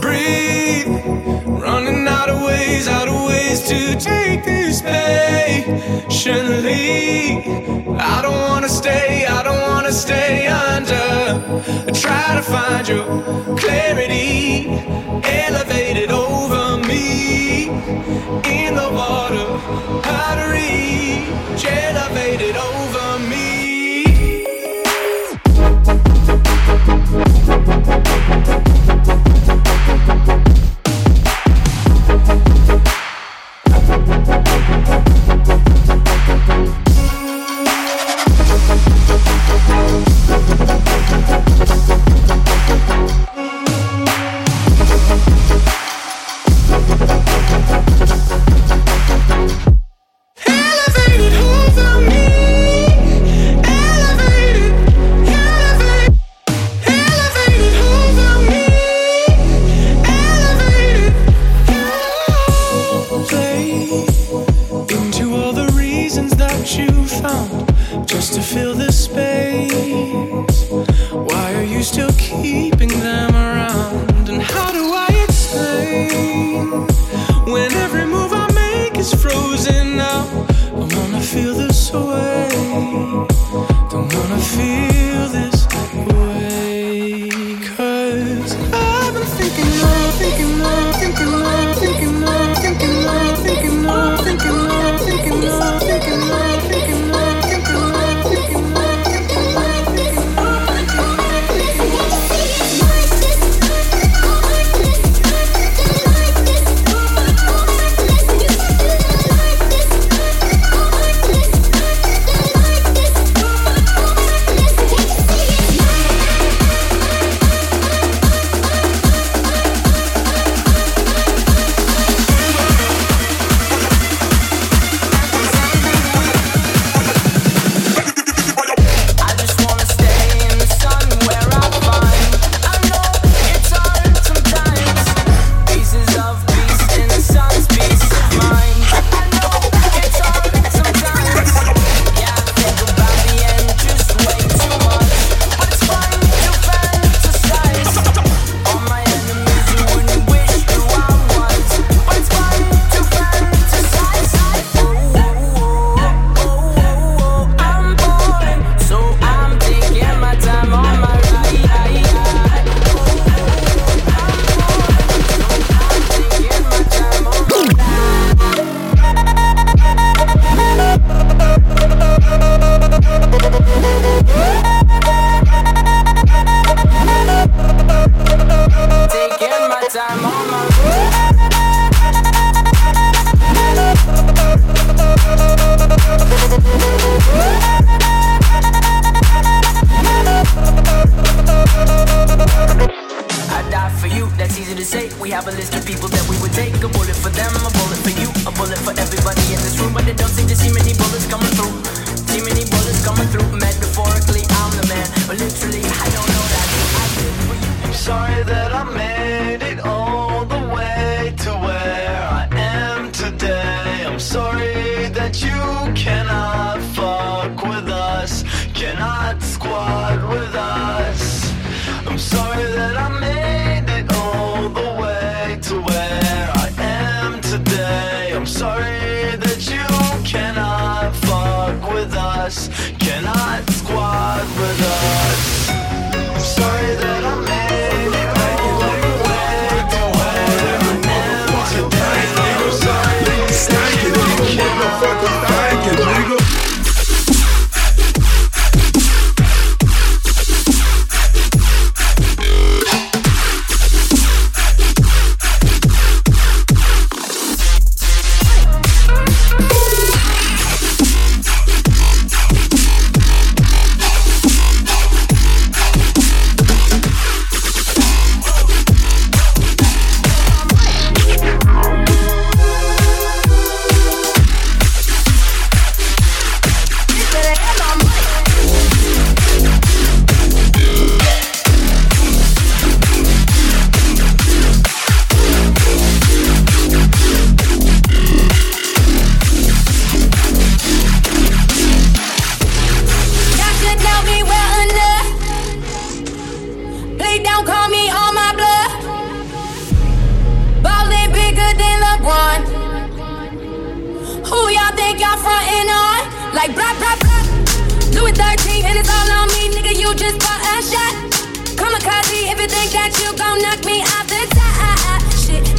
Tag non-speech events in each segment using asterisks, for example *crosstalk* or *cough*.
breathe. Running out of ways, out of ways to take this patiently. I don't wanna stay, I don't wanna stay under. I try to find your clarity, elevated over me. In the water, pottery, elevated over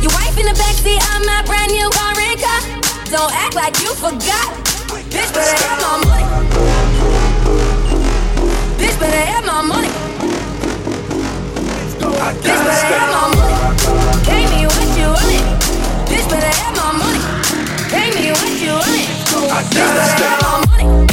Your wife in the backseat of my brand new car and car. Don't act like you forgot. Bitch, better have my money. Bitch, better have my money. Bitch, better have my money. Came me what you wanted. Bitch, better have my money. Came me what you wanted. Bitch, better have my money.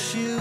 wish you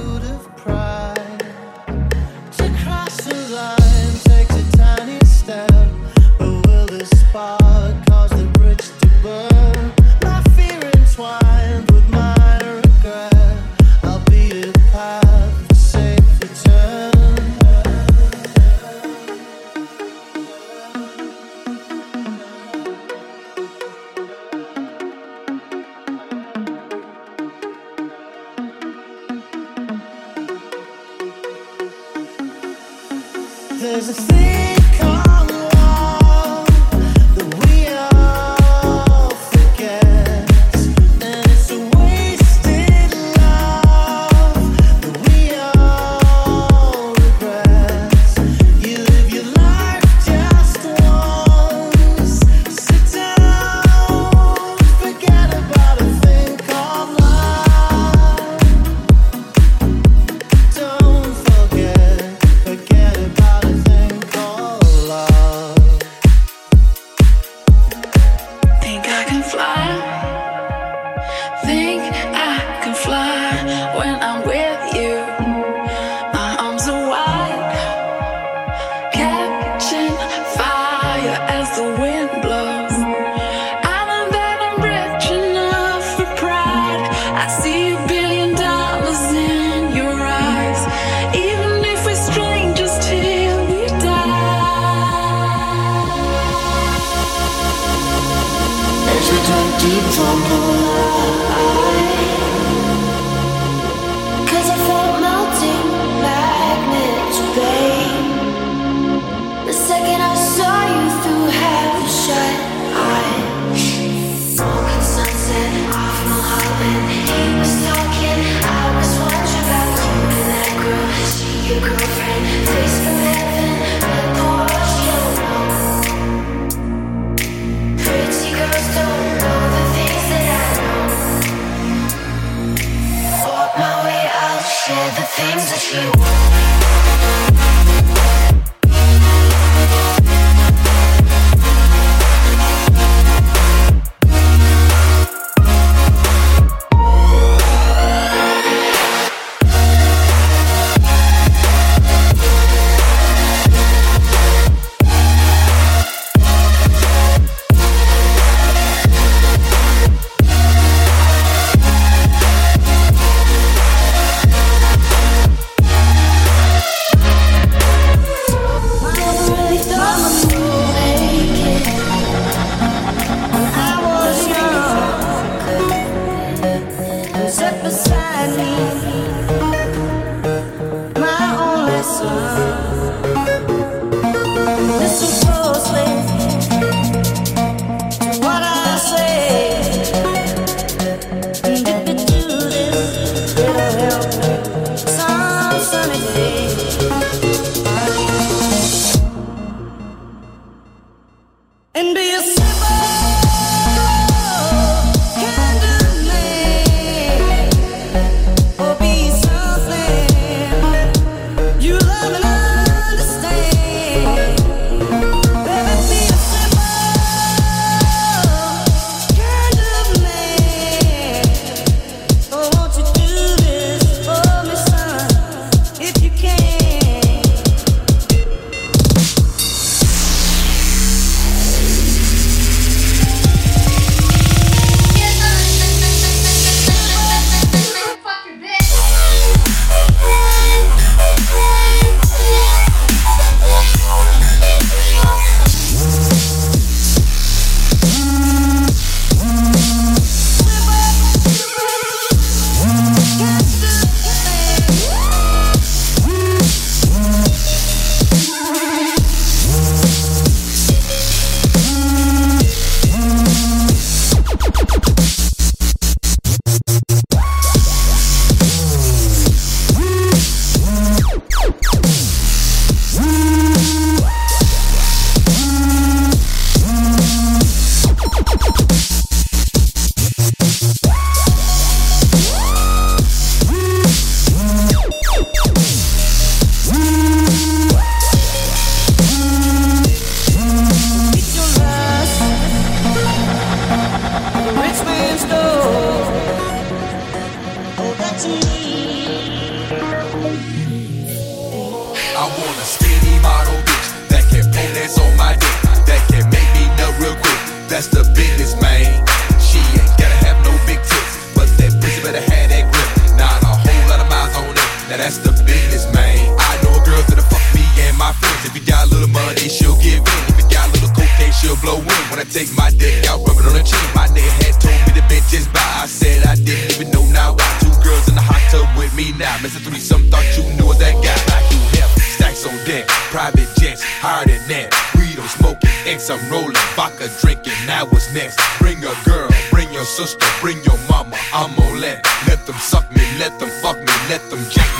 take my dick out, rub it on her chin. My nigga had told me the bitch is by. I said I didn't even know now. Why two girls in the hot tub with me now? Mr. some thought you knew that guy. Like you him, stacks on deck, private jets, higher than that. Weed I'm smoking, X I'm rolling, vodka drinking. Now what's next? Bring a girl, bring your sister, bring your mama. I'm on let. Let them suck me, let them fuck me, let them jack me.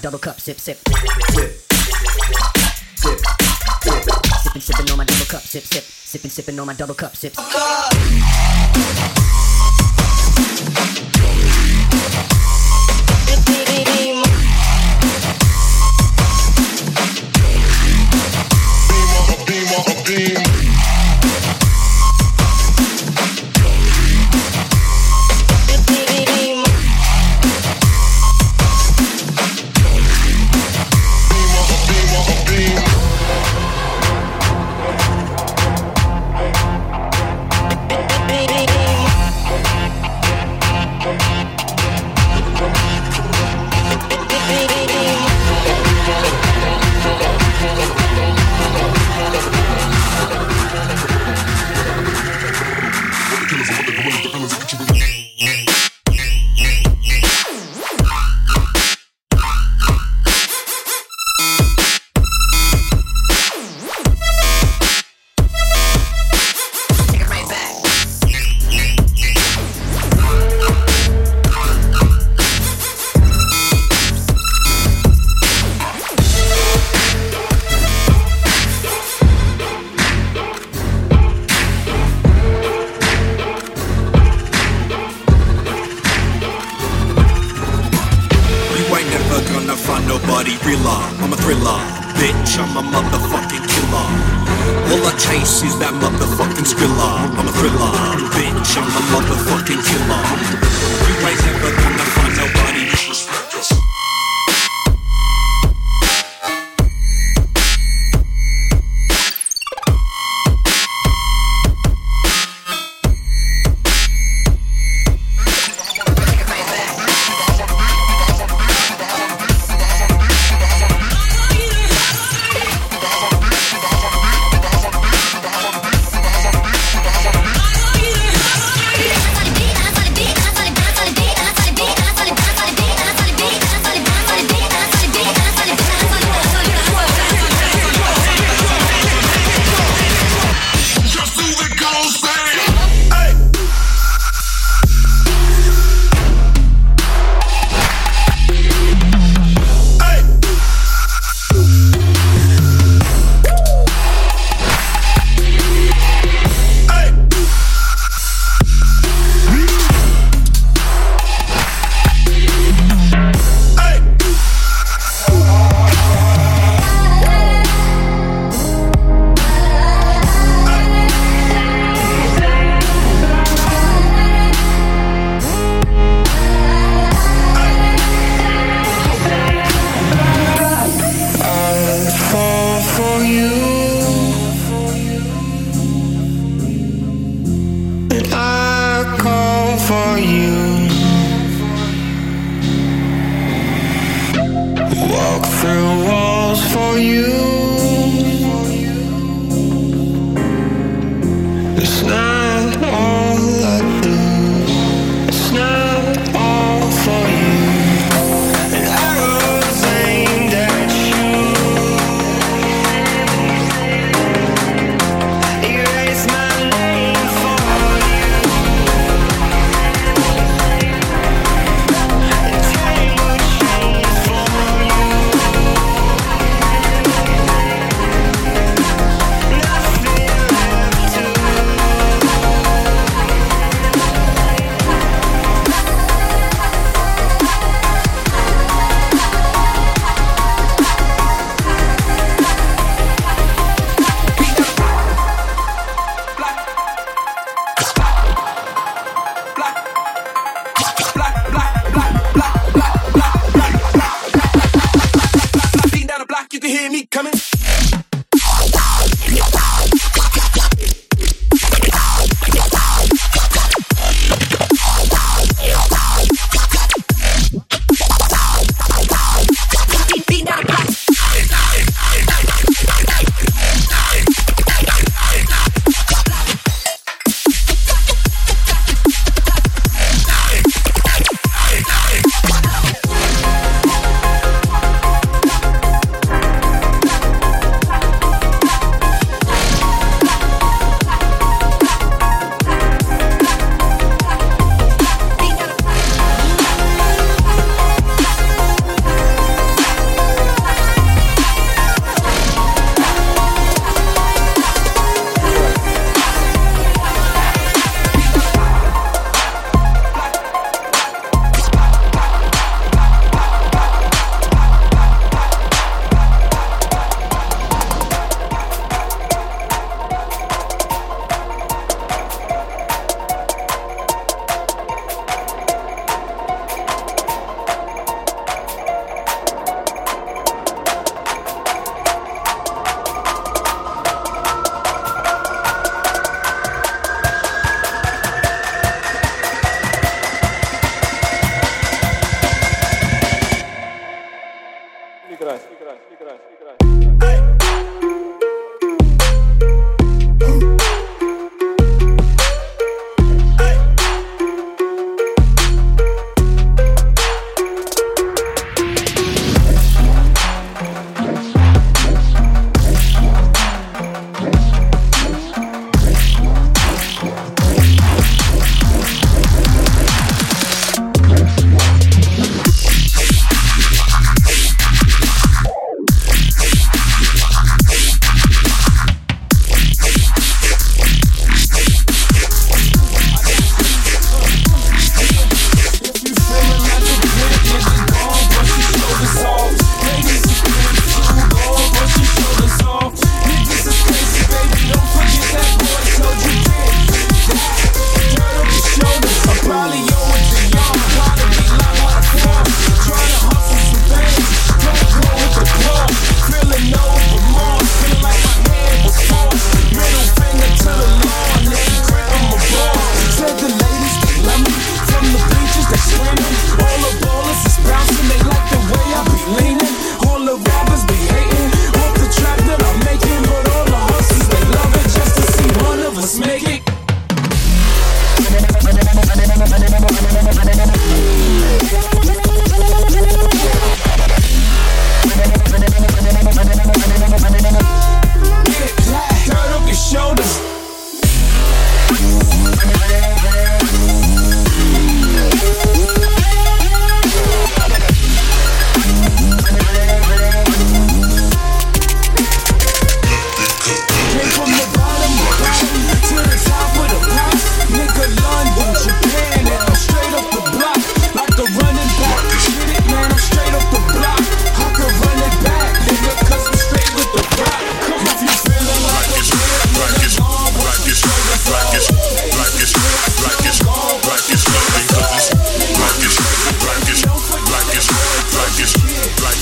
double cup, sip, sip. Sip. Sip. Sipping, sipping on my double cup, sip, sip. Sipping, sipping on my double cup, sip. sip.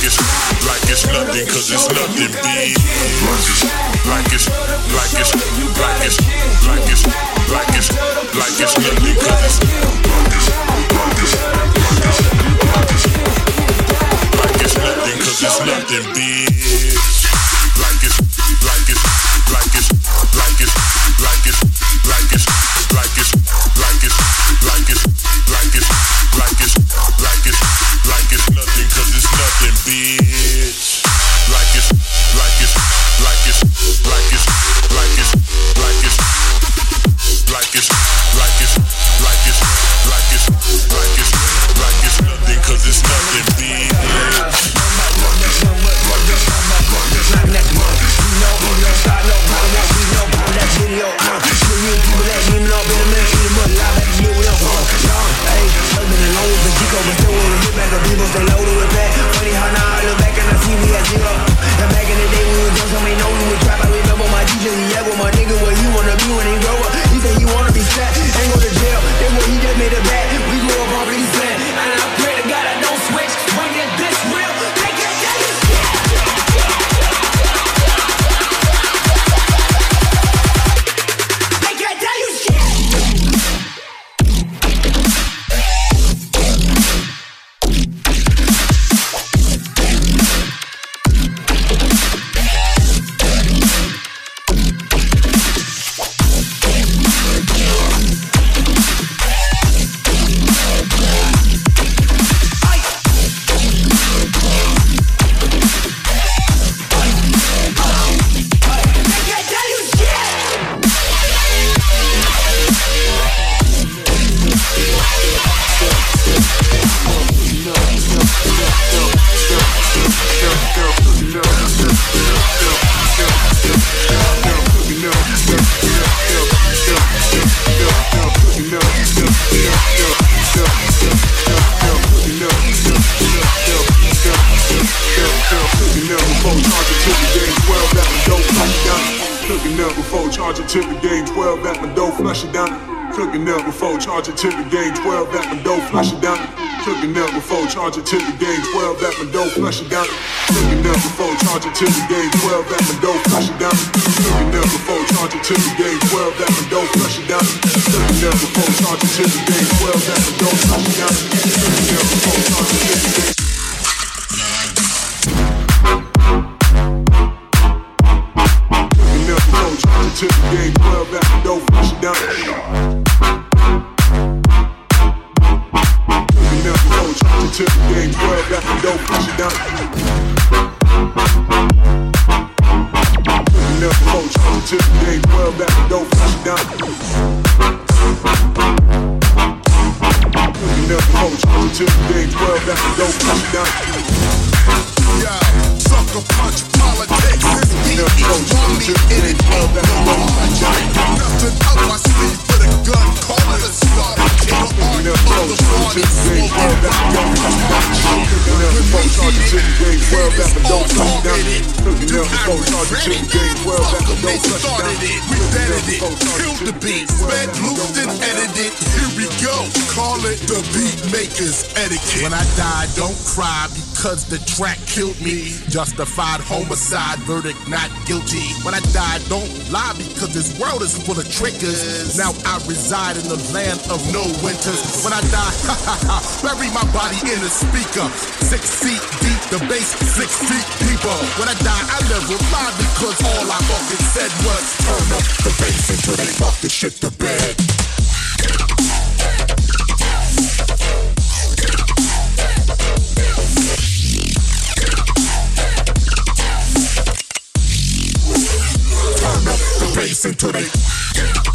it's like it's nothing, cause it's nothing, B. Like it's like it's like it's like it's like it's like it's like it's like it's like it's like it's nothing, cause it's nothing, B. charge it to the game 12 at my door, flush it down. Cooking up before charge it to the game 12 at my door, flush it down. Cooking up before charge it to the game 12 at my door, flush it down. Cooking up before charge it to the game 12 at Do I regret it? Fuck 'em, they started it. We it, killed the beat, sped, and edited. Here we go, call it the beat makers etiquette. When I die, don't cry because the track killed me. Justified homicide, verdict not guilty. When I die, don't lie because this world is full of triggers. Now I reside in the land of no winters. When I die, *laughs* bury my body in a speaker. Six feet deep, the bass six feet deeper. When I die, I never lie because all I fucking said was turn up the bass until they fuck the shit to bed. Turn up the bass until they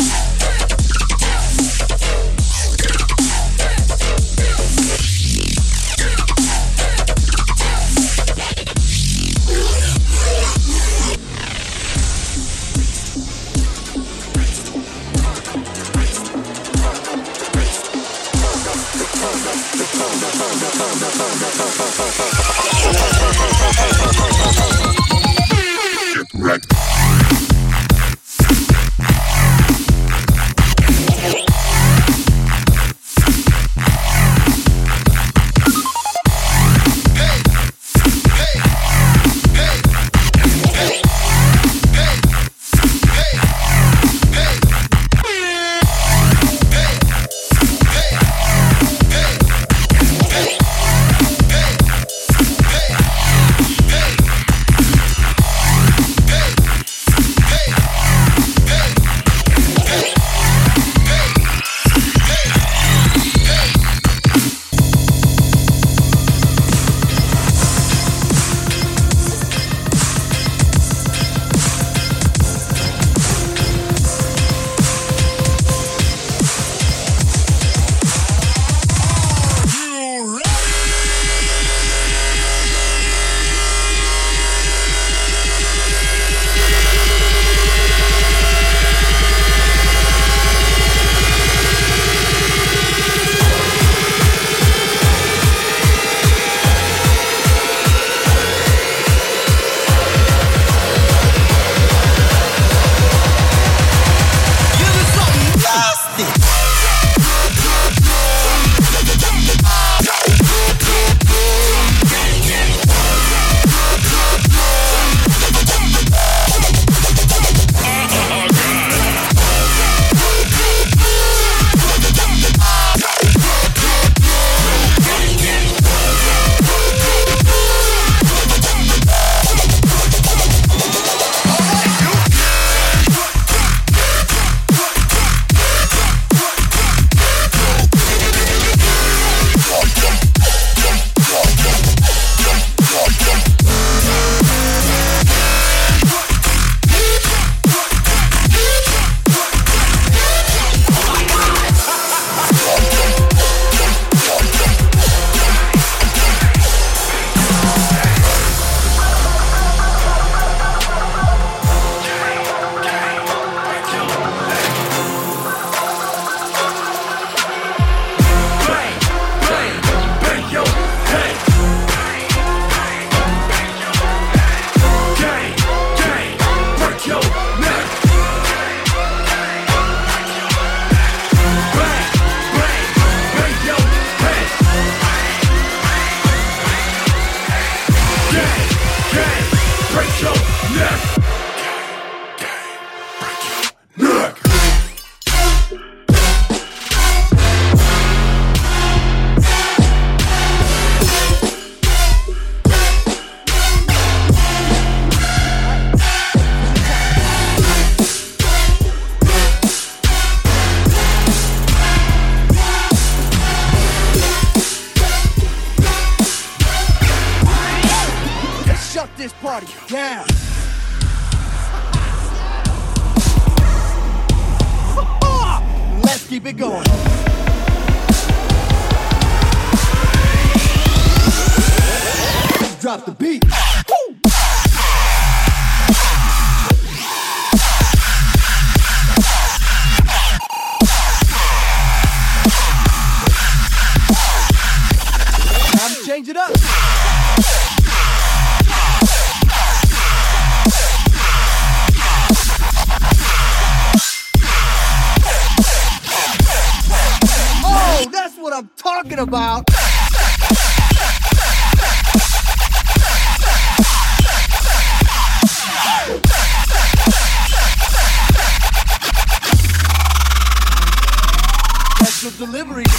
delivery.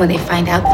When they find out